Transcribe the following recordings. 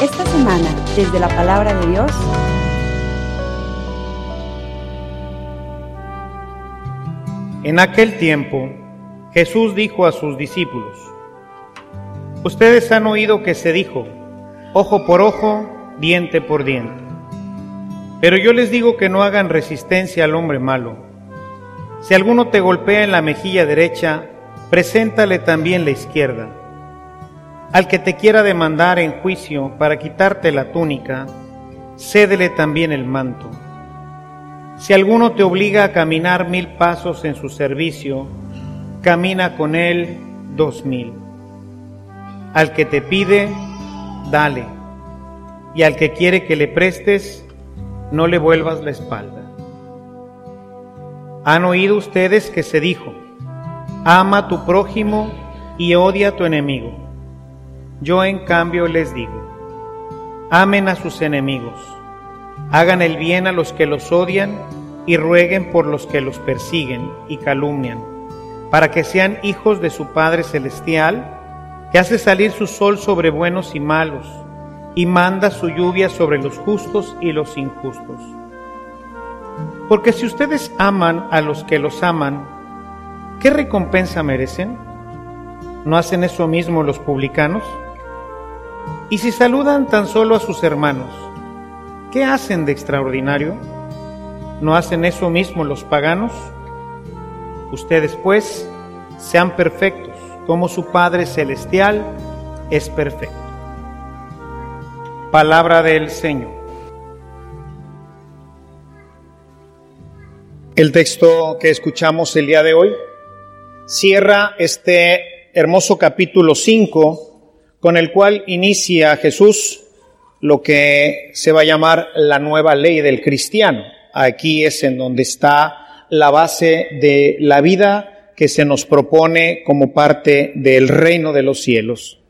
Esta semana, desde la palabra de Dios, En aquel tiempo, Jesús dijo a sus discípulos, Ustedes han oído que se dijo, ojo por ojo, diente por diente. Pero yo les digo que no hagan resistencia al hombre malo. Si alguno te golpea en la mejilla derecha, preséntale también la izquierda. Al que te quiera demandar en juicio para quitarte la túnica, cédele también el manto. Si alguno te obliga a caminar mil pasos en su servicio, camina con él dos mil. Al que te pide, dale, y al que quiere que le prestes, no le vuelvas la espalda. Han oído ustedes que se dijo, ama a tu prójimo y odia a tu enemigo. Yo en cambio les digo, amen a sus enemigos Hagan el bien a los que los odian y rueguen por los que los persiguen y calumnian, para que sean hijos de su Padre Celestial, que hace salir su sol sobre buenos y malos, y manda su lluvia sobre los justos y los injustos. Porque si ustedes aman a los que los aman, ¿qué recompensa merecen? ¿No hacen eso mismo los publicanos? Y si saludan tan solo a sus hermanos, ¿Qué hacen de extraordinario? ¿No hacen eso mismo los paganos? Ustedes pues sean perfectos, como su Padre Celestial es perfecto. Palabra del Señor. El texto que escuchamos el día de hoy cierra este hermoso capítulo 5 con el cual inicia Jesús lo que se va a llamar la nueva ley del cristiano. Aquí es en donde está la base de la vida que se nos propone como parte del reino de los cielos.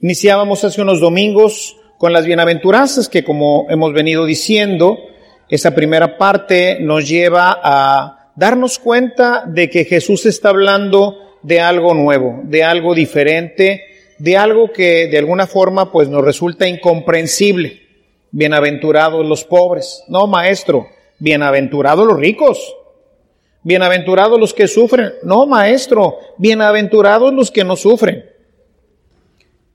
Iniciábamos hace unos domingos con las bienaventuranzas que como hemos venido diciendo, esa primera parte nos lleva a darnos cuenta de que Jesús está hablando de algo nuevo, de algo diferente, de algo que de alguna forma pues nos resulta incomprensible. Bienaventurados los pobres. No, maestro, bienaventurados los ricos. Bienaventurados los que sufren. No, maestro, bienaventurados los que no sufren.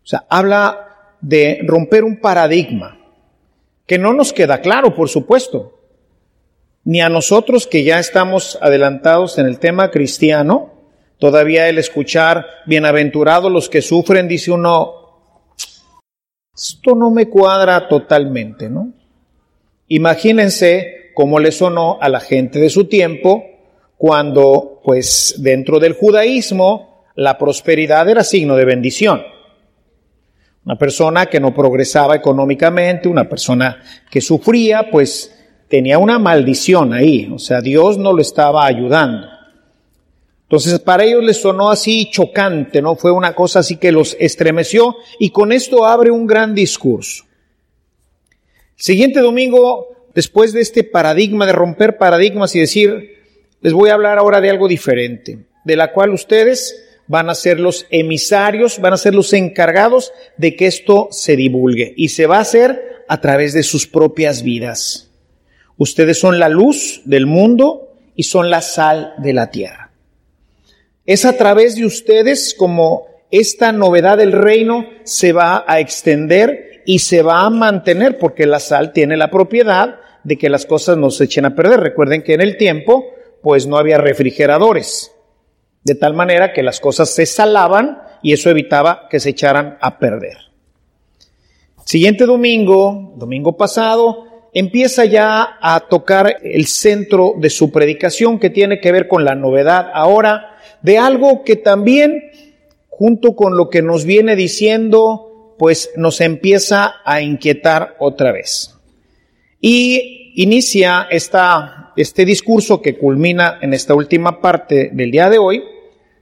O sea, habla de romper un paradigma que no nos queda claro, por supuesto, ni a nosotros que ya estamos adelantados en el tema cristiano, Todavía el escuchar, bienaventurados los que sufren, dice uno, esto no me cuadra totalmente, ¿no? Imagínense cómo le sonó a la gente de su tiempo cuando, pues, dentro del judaísmo, la prosperidad era signo de bendición. Una persona que no progresaba económicamente, una persona que sufría, pues tenía una maldición ahí, o sea, Dios no lo estaba ayudando. Entonces para ellos les sonó así chocante, ¿no? Fue una cosa así que los estremeció y con esto abre un gran discurso. siguiente domingo, después de este paradigma, de romper paradigmas y decir, les voy a hablar ahora de algo diferente, de la cual ustedes van a ser los emisarios, van a ser los encargados de que esto se divulgue y se va a hacer a través de sus propias vidas. Ustedes son la luz del mundo y son la sal de la tierra. Es a través de ustedes como esta novedad del reino se va a extender y se va a mantener porque la sal tiene la propiedad de que las cosas no se echen a perder. Recuerden que en el tiempo pues no había refrigeradores, de tal manera que las cosas se salaban y eso evitaba que se echaran a perder. Siguiente domingo, domingo pasado, empieza ya a tocar el centro de su predicación que tiene que ver con la novedad ahora de algo que también, junto con lo que nos viene diciendo, pues nos empieza a inquietar otra vez. Y inicia esta, este discurso que culmina en esta última parte del día de hoy,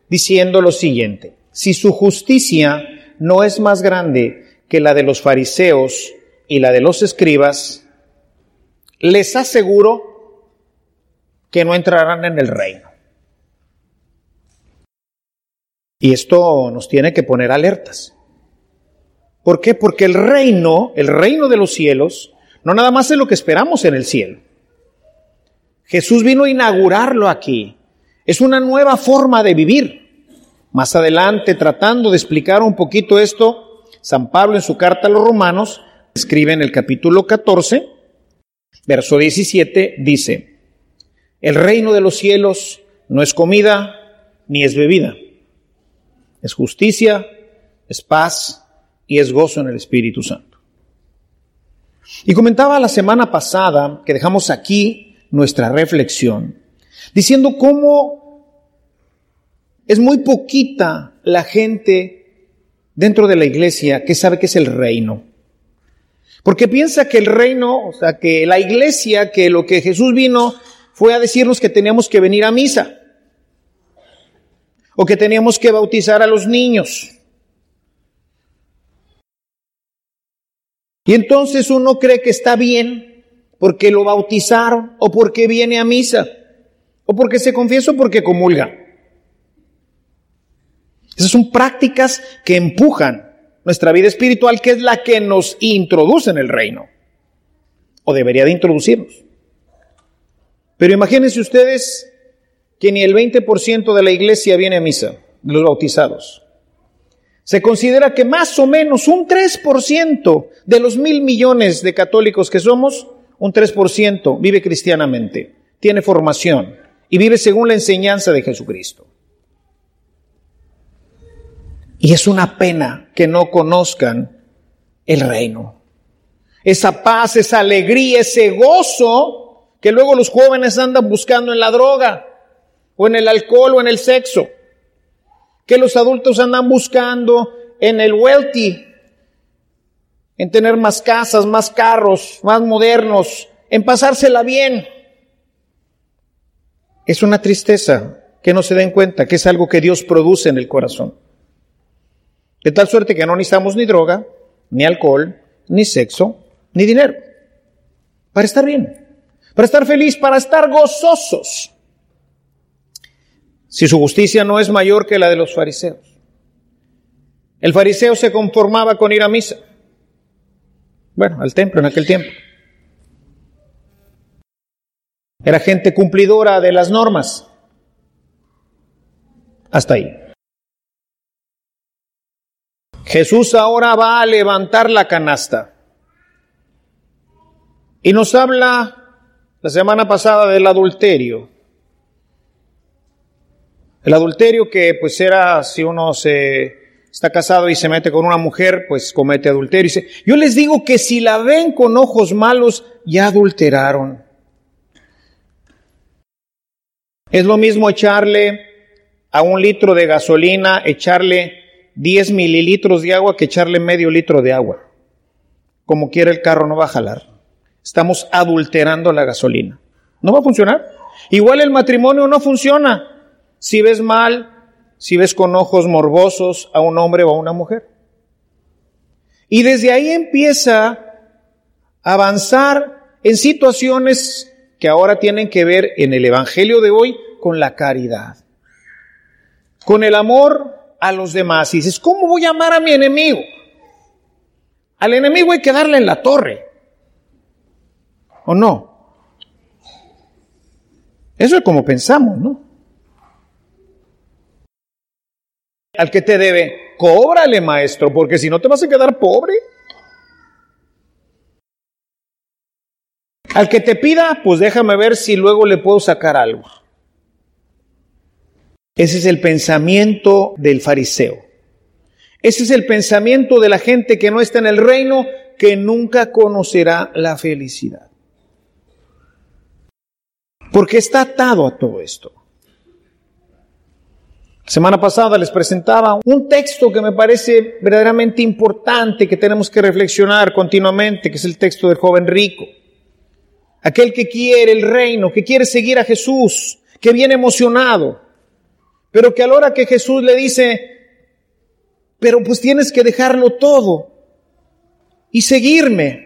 diciendo lo siguiente, si su justicia no es más grande que la de los fariseos y la de los escribas, les aseguro que no entrarán en el reino. Y esto nos tiene que poner alertas. ¿Por qué? Porque el reino, el reino de los cielos, no nada más es lo que esperamos en el cielo. Jesús vino a inaugurarlo aquí. Es una nueva forma de vivir. Más adelante, tratando de explicar un poquito esto, San Pablo en su carta a los romanos escribe en el capítulo 14, verso 17, dice, el reino de los cielos no es comida ni es bebida, es justicia, es paz y es gozo en el Espíritu Santo. Y comentaba la semana pasada que dejamos aquí nuestra reflexión, diciendo cómo es muy poquita la gente dentro de la iglesia que sabe que es el reino. Porque piensa que el reino, o sea, que la iglesia, que lo que Jesús vino fue a decirnos que teníamos que venir a misa. O que teníamos que bautizar a los niños. Y entonces uno cree que está bien porque lo bautizaron o porque viene a misa o porque se confiesa o porque comulga. Esas son prácticas que empujan nuestra vida espiritual, que es la que nos introduce en el reino, o debería de introducirnos. Pero imagínense ustedes que ni el 20% de la iglesia viene a misa, los bautizados. Se considera que más o menos un 3% de los mil millones de católicos que somos, un 3% vive cristianamente, tiene formación y vive según la enseñanza de Jesucristo. Y es una pena que no conozcan el reino. Esa paz, esa alegría, ese gozo que luego los jóvenes andan buscando en la droga, o en el alcohol, o en el sexo. Que los adultos andan buscando en el wealthy, en tener más casas, más carros, más modernos, en pasársela bien. Es una tristeza que no se den cuenta que es algo que Dios produce en el corazón. De tal suerte que no necesitamos ni droga, ni alcohol, ni sexo, ni dinero. Para estar bien, para estar feliz, para estar gozosos. Si su justicia no es mayor que la de los fariseos. El fariseo se conformaba con ir a misa. Bueno, al templo en aquel tiempo. Era gente cumplidora de las normas. Hasta ahí. Jesús ahora va a levantar la canasta. Y nos habla la semana pasada del adulterio. El adulterio que pues era si uno se está casado y se mete con una mujer, pues comete adulterio. Yo les digo que si la ven con ojos malos, ya adulteraron. Es lo mismo echarle a un litro de gasolina, echarle 10 mililitros de agua que echarle medio litro de agua. Como quiera el carro no va a jalar. Estamos adulterando la gasolina. No va a funcionar. Igual el matrimonio no funciona. Si ves mal, si ves con ojos morbosos a un hombre o a una mujer. Y desde ahí empieza a avanzar en situaciones que ahora tienen que ver en el Evangelio de hoy con la caridad, con el amor a los demás y dices, ¿cómo voy a amar a mi enemigo? Al enemigo hay que darle en la torre. ¿O no? Eso es como pensamos, ¿no? Al que te debe, cóbrale, maestro, porque si no te vas a quedar pobre. Al que te pida, pues déjame ver si luego le puedo sacar algo. Ese es el pensamiento del fariseo. Ese es el pensamiento de la gente que no está en el reino, que nunca conocerá la felicidad. Porque está atado a todo esto. Semana pasada les presentaba un texto que me parece verdaderamente importante, que tenemos que reflexionar continuamente, que es el texto del joven rico. Aquel que quiere el reino, que quiere seguir a Jesús, que viene emocionado, pero que a la hora que Jesús le dice, pero pues tienes que dejarlo todo y seguirme.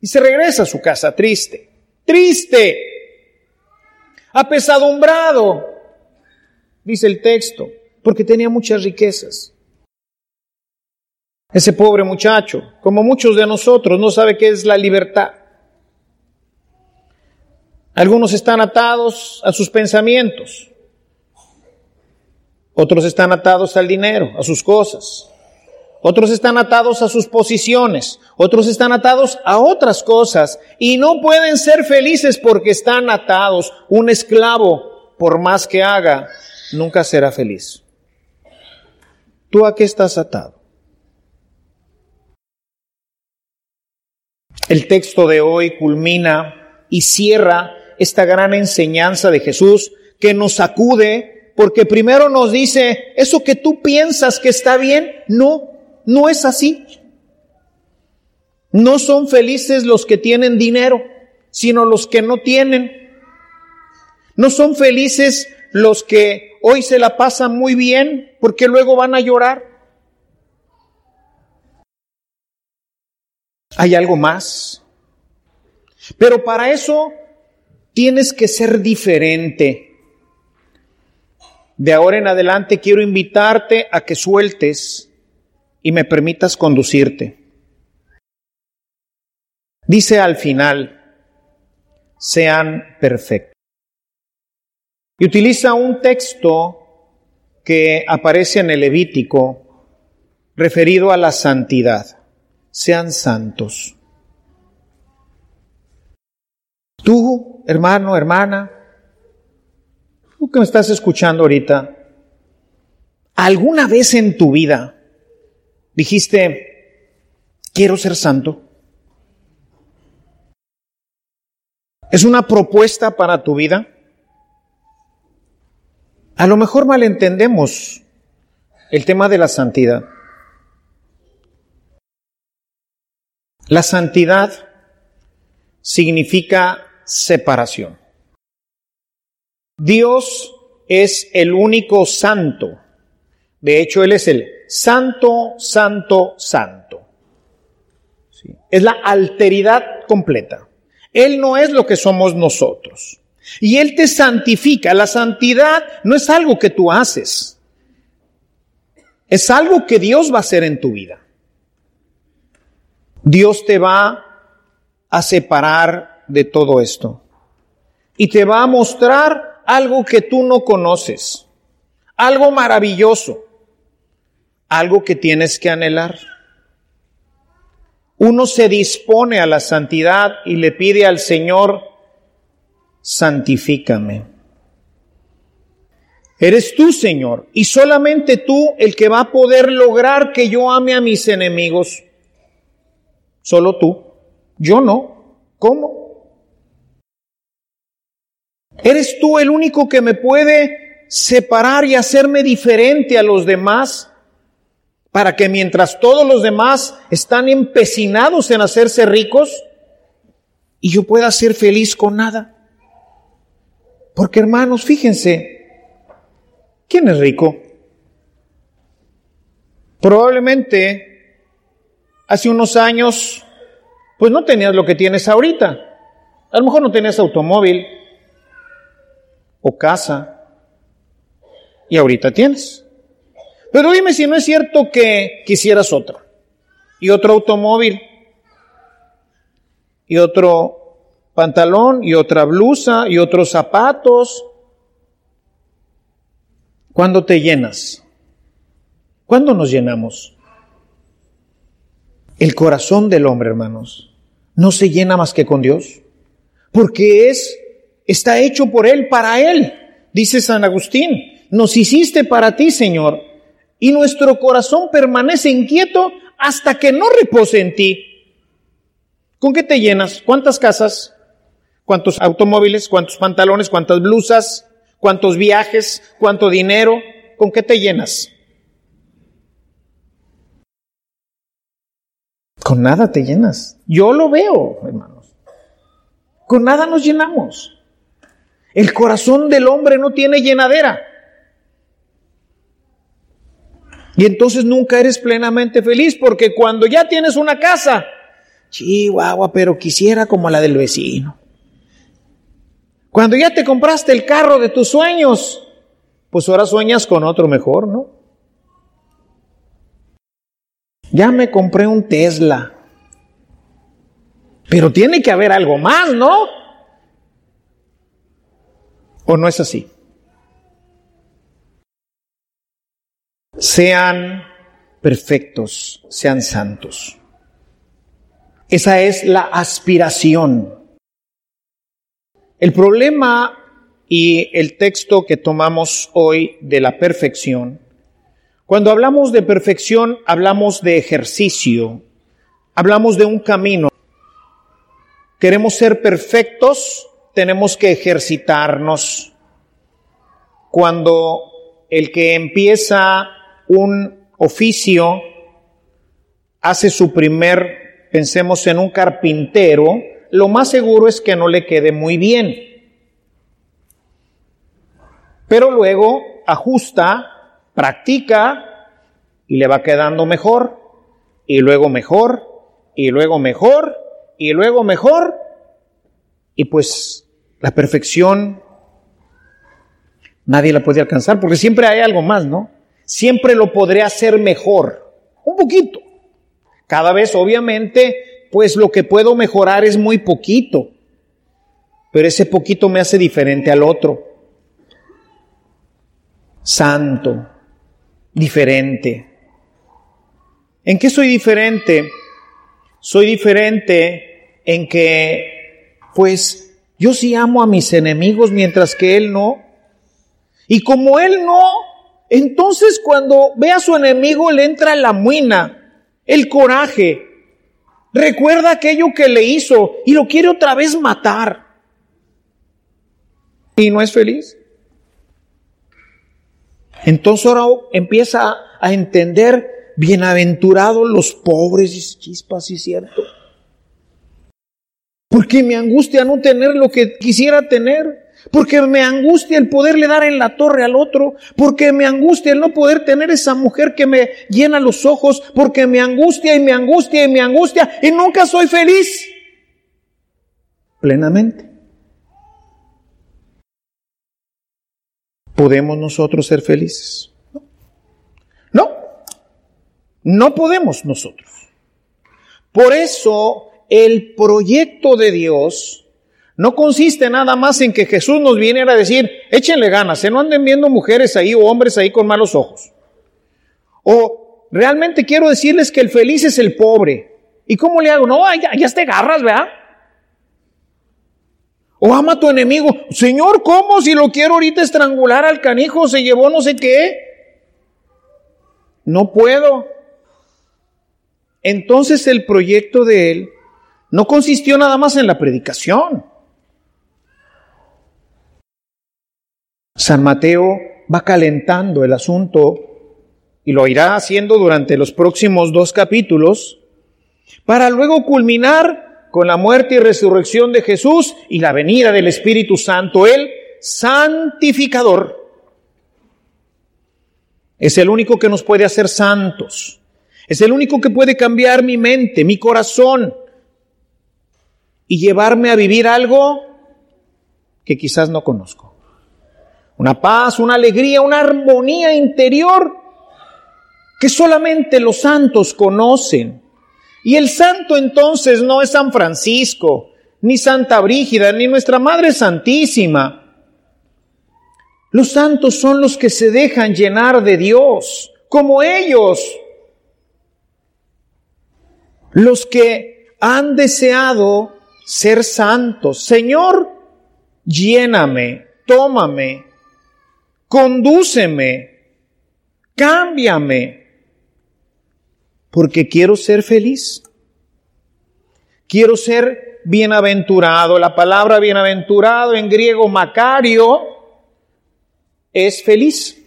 Y se regresa a su casa triste, triste, apesadumbrado, dice el texto, porque tenía muchas riquezas. Ese pobre muchacho, como muchos de nosotros, no sabe qué es la libertad. Algunos están atados a sus pensamientos. Otros están atados al dinero, a sus cosas. Otros están atados a sus posiciones. Otros están atados a otras cosas. Y no pueden ser felices porque están atados. Un esclavo, por más que haga, nunca será feliz. ¿Tú a qué estás atado? El texto de hoy culmina y cierra esta gran enseñanza de Jesús que nos sacude porque primero nos dice, eso que tú piensas que está bien, no, no es así. No son felices los que tienen dinero, sino los que no tienen. No son felices los que hoy se la pasan muy bien porque luego van a llorar. Hay algo más. Pero para eso tienes que ser diferente. De ahora en adelante quiero invitarte a que sueltes y me permitas conducirte. Dice al final, sean perfectos. Y utiliza un texto que aparece en el Levítico referido a la santidad sean santos. Tú, hermano, hermana, tú que me estás escuchando ahorita, ¿alguna vez en tu vida dijiste, quiero ser santo? ¿Es una propuesta para tu vida? A lo mejor malentendemos el tema de la santidad. La santidad significa separación. Dios es el único santo. De hecho, Él es el santo, santo, santo. Es la alteridad completa. Él no es lo que somos nosotros. Y Él te santifica. La santidad no es algo que tú haces. Es algo que Dios va a hacer en tu vida. Dios te va a separar de todo esto y te va a mostrar algo que tú no conoces, algo maravilloso, algo que tienes que anhelar. Uno se dispone a la santidad y le pide al Señor, santifícame. Eres tú, Señor, y solamente tú el que va a poder lograr que yo ame a mis enemigos. Solo tú. Yo no. ¿Cómo? ¿Eres tú el único que me puede separar y hacerme diferente a los demás? Para que mientras todos los demás están empecinados en hacerse ricos, y yo pueda ser feliz con nada. Porque hermanos, fíjense, ¿quién es rico? Probablemente hace unos años, pues no tenías lo que tienes ahorita. A lo mejor no tenías automóvil o casa y ahorita tienes. Pero dime si no es cierto que quisieras otro y otro automóvil y otro pantalón y otra blusa y otros zapatos. ¿Cuándo te llenas? ¿Cuándo nos llenamos? El corazón del hombre, hermanos, no se llena más que con Dios, porque es, está hecho por Él, para Él. Dice San Agustín, nos hiciste para ti, Señor, y nuestro corazón permanece inquieto hasta que no repose en ti. ¿Con qué te llenas? ¿Cuántas casas? ¿Cuántos automóviles? ¿Cuántos pantalones? ¿Cuántas blusas? ¿Cuántos viajes? ¿Cuánto dinero? ¿Con qué te llenas? Con nada te llenas. Yo lo veo, hermanos. Con nada nos llenamos. El corazón del hombre no tiene llenadera. Y entonces nunca eres plenamente feliz porque cuando ya tienes una casa, chihuahua, pero quisiera como la del vecino. Cuando ya te compraste el carro de tus sueños, pues ahora sueñas con otro mejor, ¿no? Ya me compré un Tesla. Pero tiene que haber algo más, ¿no? ¿O no es así? Sean perfectos, sean santos. Esa es la aspiración. El problema y el texto que tomamos hoy de la perfección, cuando hablamos de perfección hablamos de ejercicio, hablamos de un camino. Queremos ser perfectos, tenemos que ejercitarnos. Cuando el que empieza un oficio hace su primer, pensemos en un carpintero, lo más seguro es que no le quede muy bien. Pero luego ajusta, practica y le va quedando mejor, y luego mejor, y luego mejor, y luego mejor, y pues la perfección nadie la puede alcanzar, porque siempre hay algo más, ¿no? Siempre lo podré hacer mejor, un poquito. Cada vez, obviamente, pues lo que puedo mejorar es muy poquito, pero ese poquito me hace diferente al otro. Santo, diferente. ¿En qué soy diferente? Soy diferente en que, pues, yo sí amo a mis enemigos mientras que él no. Y como él no, entonces cuando ve a su enemigo le entra la muina, el coraje, recuerda aquello que le hizo y lo quiere otra vez matar. Y no es feliz. Entonces ahora empieza a entender, bienaventurados los pobres, y chispas, y cierto. Porque me angustia no tener lo que quisiera tener porque me angustia el poderle dar en la torre al otro, porque me angustia el no poder tener esa mujer que me llena los ojos, porque me angustia y me angustia y me angustia y nunca soy feliz plenamente. ¿Podemos nosotros ser felices? No, no podemos nosotros. Por eso el proyecto de Dios no consiste nada más en que Jesús nos viene a decir, échenle ganas, se no anden viendo mujeres ahí o hombres ahí con malos ojos. O realmente quiero decirles que el feliz es el pobre. ¿Y cómo le hago? No, ya, ya te agarras, ¿verdad? O ama a tu enemigo. Señor, ¿cómo? Si lo quiero ahorita estrangular al canijo, se llevó no sé qué. No puedo. Entonces el proyecto de él no consistió nada más en la predicación. San Mateo va calentando el asunto y lo irá haciendo durante los próximos dos capítulos para luego culminar con la muerte y resurrección de Jesús y la venida del Espíritu Santo, el santificador. Es el único que nos puede hacer santos. Es el único que puede cambiar mi mente, mi corazón y llevarme a vivir algo que quizás no conozco una paz, una alegría, una armonía interior que solamente los santos conocen. Y el santo entonces no es San Francisco, ni Santa Brígida, ni nuestra Madre Santísima. Los santos son los que se dejan llenar de Dios, como ellos. Los que han deseado ser santos. Señor, lléname, tómame, condúceme, cámbiame, porque quiero ser feliz. Quiero ser bienaventurado. La palabra bienaventurado en griego macario es feliz.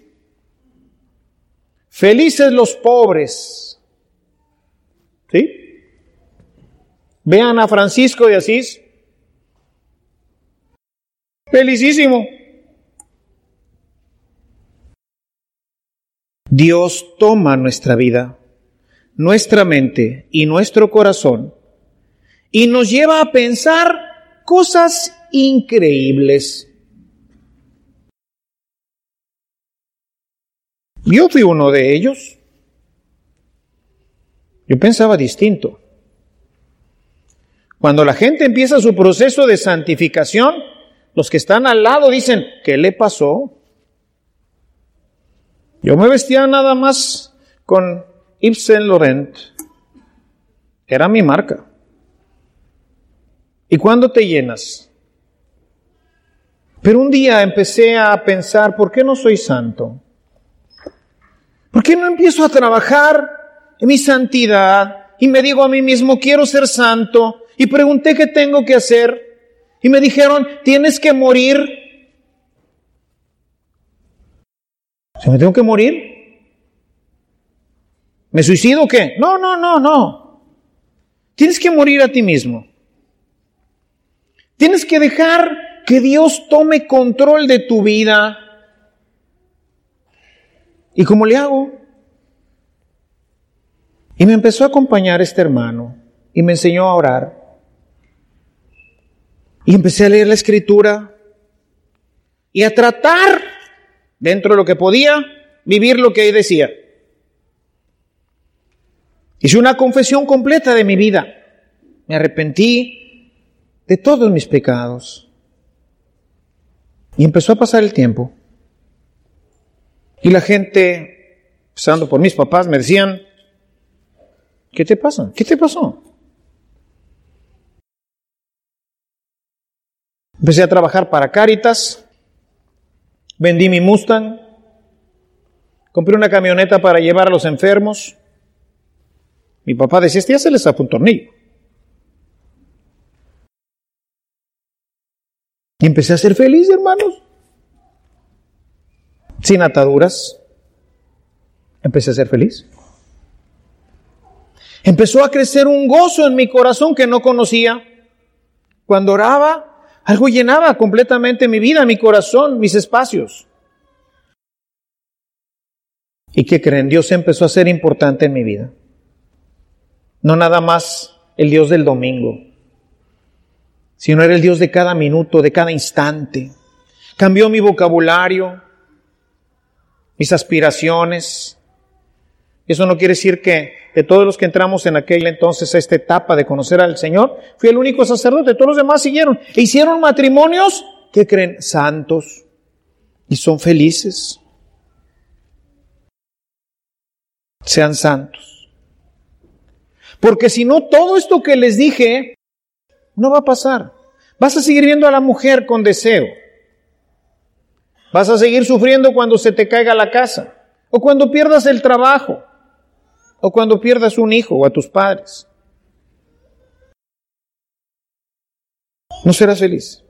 Felices los pobres. ¿Sí? Vean a Francisco de Asís. Felicísimo. Dios toma nuestra vida, nuestra mente y nuestro corazón y nos lleva a pensar cosas increíbles. Yo fui uno de ellos. Yo pensaba distinto. Cuando la gente empieza su proceso de santificación, los que están al lado dicen, ¿qué le pasó? Yo me vestía nada más con Yves Saint Laurent. Era mi marca. ¿Y cuándo te llenas? Pero un día empecé a pensar, ¿por qué no soy santo? ¿Por qué no empiezo a trabajar en mi santidad y me digo a mí mismo, quiero ser santo? Y pregunté qué tengo que hacer. Y me dijeron, tienes que morir. ¿Se me tengo que morir? ¿Me suicido o qué? No, no, no, no. Tienes que morir a ti mismo. Tienes que dejar que Dios tome control de tu vida. ¿Y cómo le hago? Y me empezó a acompañar este hermano y me enseñó a orar. Y empecé a leer la escritura y a tratar, dentro de lo que podía, vivir lo que decía. Hice una confesión completa de mi vida. Me arrepentí de todos mis pecados. Y empezó a pasar el tiempo. Y la gente, pasando por mis papás, me decían, ¿qué te pasa? ¿Qué te pasó? Empecé a trabajar para Caritas, vendí mi Mustang, compré una camioneta para llevar a los enfermos. Mi papá decía, este ya se les zafó un tornillo. Y empecé a ser feliz, hermanos. Sin ataduras. Empecé a ser feliz. Empezó a crecer un gozo en mi corazón que no conocía. Cuando oraba, algo llenaba completamente mi vida, mi corazón, mis espacios. ¿Y qué creen? Dios empezó a ser importante en mi vida. No nada más el Dios del domingo, sino era el Dios de cada minuto, de cada instante. Cambió mi vocabulario, mis aspiraciones. Eso no quiere decir que de todos los que entramos en aquel entonces a esta etapa de conocer al Señor, fui el único sacerdote, todos los demás siguieron e hicieron matrimonios que creen santos y son felices. Sean santos. Porque si no, todo esto que les dije no va a pasar. Vas a seguir viendo a la mujer con deseo. Vas a seguir sufriendo cuando se te caiga la casa o cuando pierdas el trabajo o cuando pierdas un hijo o a tus padres. No serás feliz.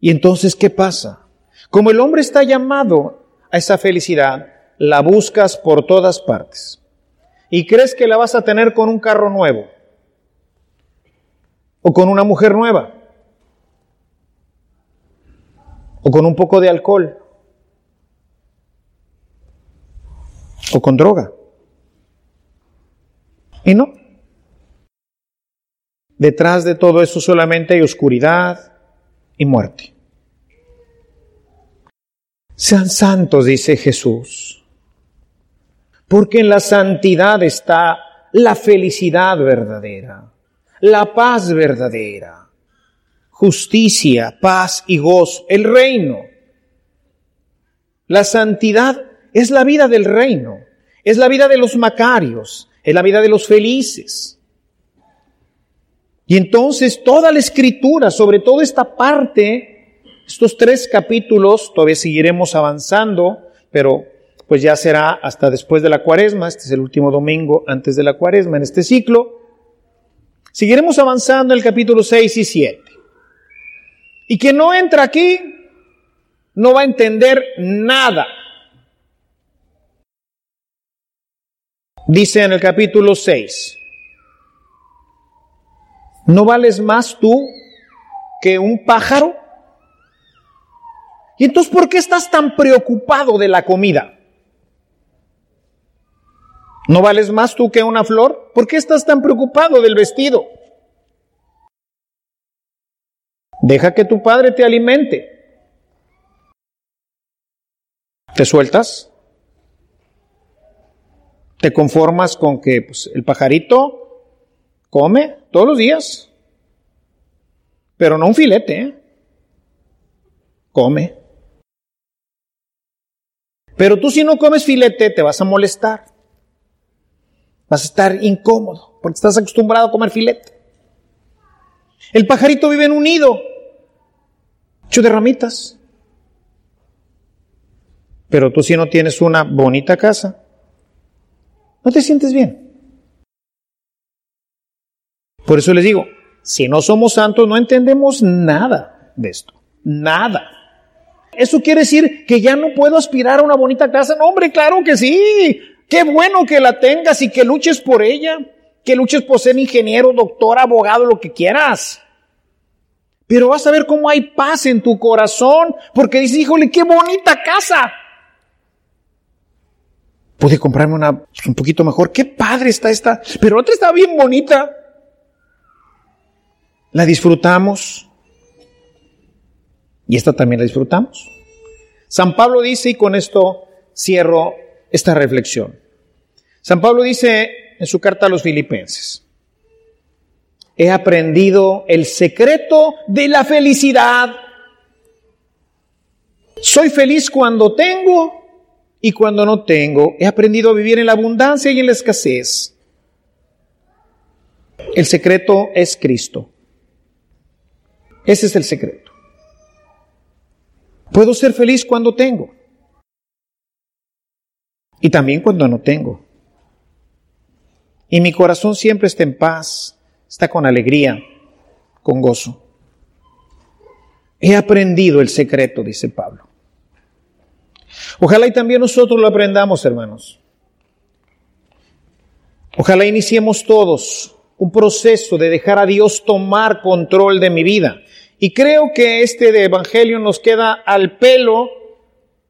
Y entonces, ¿qué pasa? Como el hombre está llamado a esa felicidad, la buscas por todas partes. Y crees que la vas a tener con un carro nuevo. O con una mujer nueva. O con un poco de alcohol. O con droga. Y no. Detrás de todo eso solamente hay oscuridad y muerte. Sean santos, dice Jesús, porque en la santidad está la felicidad verdadera, la paz verdadera, justicia, paz y gozo, el reino. La santidad es la vida del reino, es la vida de los macarios, es la vida de los felices. Y entonces toda la escritura, sobre todo esta parte, estos tres capítulos, todavía seguiremos avanzando, pero pues ya será hasta después de la cuaresma, este es el último domingo antes de la cuaresma en este ciclo. Seguiremos avanzando en el capítulo 6 y 7. Y quien no entra aquí no va a entender nada Dice en el capítulo 6, ¿no vales más tú que un pájaro? ¿Y entonces por qué estás tan preocupado de la comida? ¿No vales más tú que una flor? ¿Por qué estás tan preocupado del vestido? Deja que tu padre te alimente. ¿Te sueltas? Te conformas con que pues, el pajarito come todos los días, pero no un filete, ¿eh? come. Pero tú si no comes filete te vas a molestar. Vas a estar incómodo porque estás acostumbrado a comer filete. El pajarito vive en un nido hecho de ramitas. Pero tú si no tienes una bonita casa, no te sientes bien. Por eso les digo, si no somos santos no entendemos nada de esto. Nada. ¿Eso quiere decir que ya no puedo aspirar a una bonita casa? No, hombre, claro que sí. Qué bueno que la tengas y que luches por ella. Que luches por ser ingeniero, doctor, abogado, lo que quieras. Pero vas a ver cómo hay paz en tu corazón, porque dices, híjole, qué bonita casa. Pude comprarme una un poquito mejor. Qué padre está esta. Pero otra está bien bonita. La disfrutamos. Y esta también la disfrutamos. San Pablo dice, y con esto cierro esta reflexión. San Pablo dice en su carta a los filipenses, he aprendido el secreto de la felicidad. Soy feliz cuando tengo y cuando no tengo. He aprendido a vivir en la abundancia y en la escasez. El secreto es Cristo. Ese es el secreto. Puedo ser feliz cuando tengo y también cuando no tengo. Y mi corazón siempre está en paz, está con alegría, con gozo. He aprendido el secreto, dice Pablo. Ojalá y también nosotros lo aprendamos, hermanos. Ojalá iniciemos todos un proceso de dejar a Dios tomar control de mi vida. Y creo que este de Evangelio nos queda al pelo,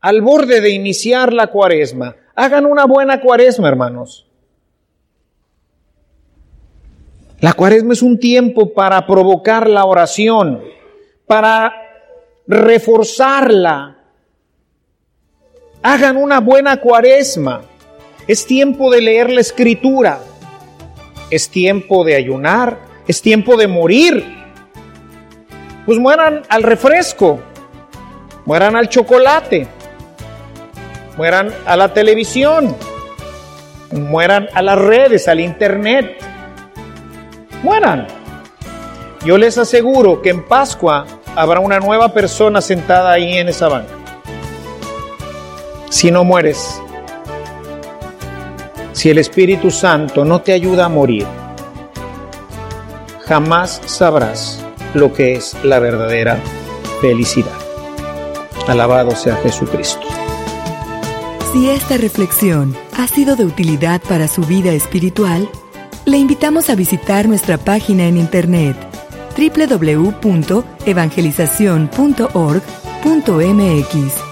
al borde de iniciar la cuaresma. Hagan una buena cuaresma, hermanos. La cuaresma es un tiempo para provocar la oración, para reforzarla, Hagan una buena cuaresma. Es tiempo de leer la escritura. Es tiempo de ayunar. Es tiempo de morir. Pues mueran al refresco. Mueran al chocolate. Mueran a la televisión. Mueran a las redes, al internet. Mueran. Yo les aseguro que en Pascua habrá una nueva persona sentada ahí en esa banca si no mueres, si el Espíritu Santo no te ayuda a morir, jamás sabrás lo que es la verdadera felicidad. Alabado sea Jesucristo. Si esta reflexión ha sido de utilidad para su vida espiritual, le invitamos a visitar nuestra página en internet www.evangelizacion.org.mx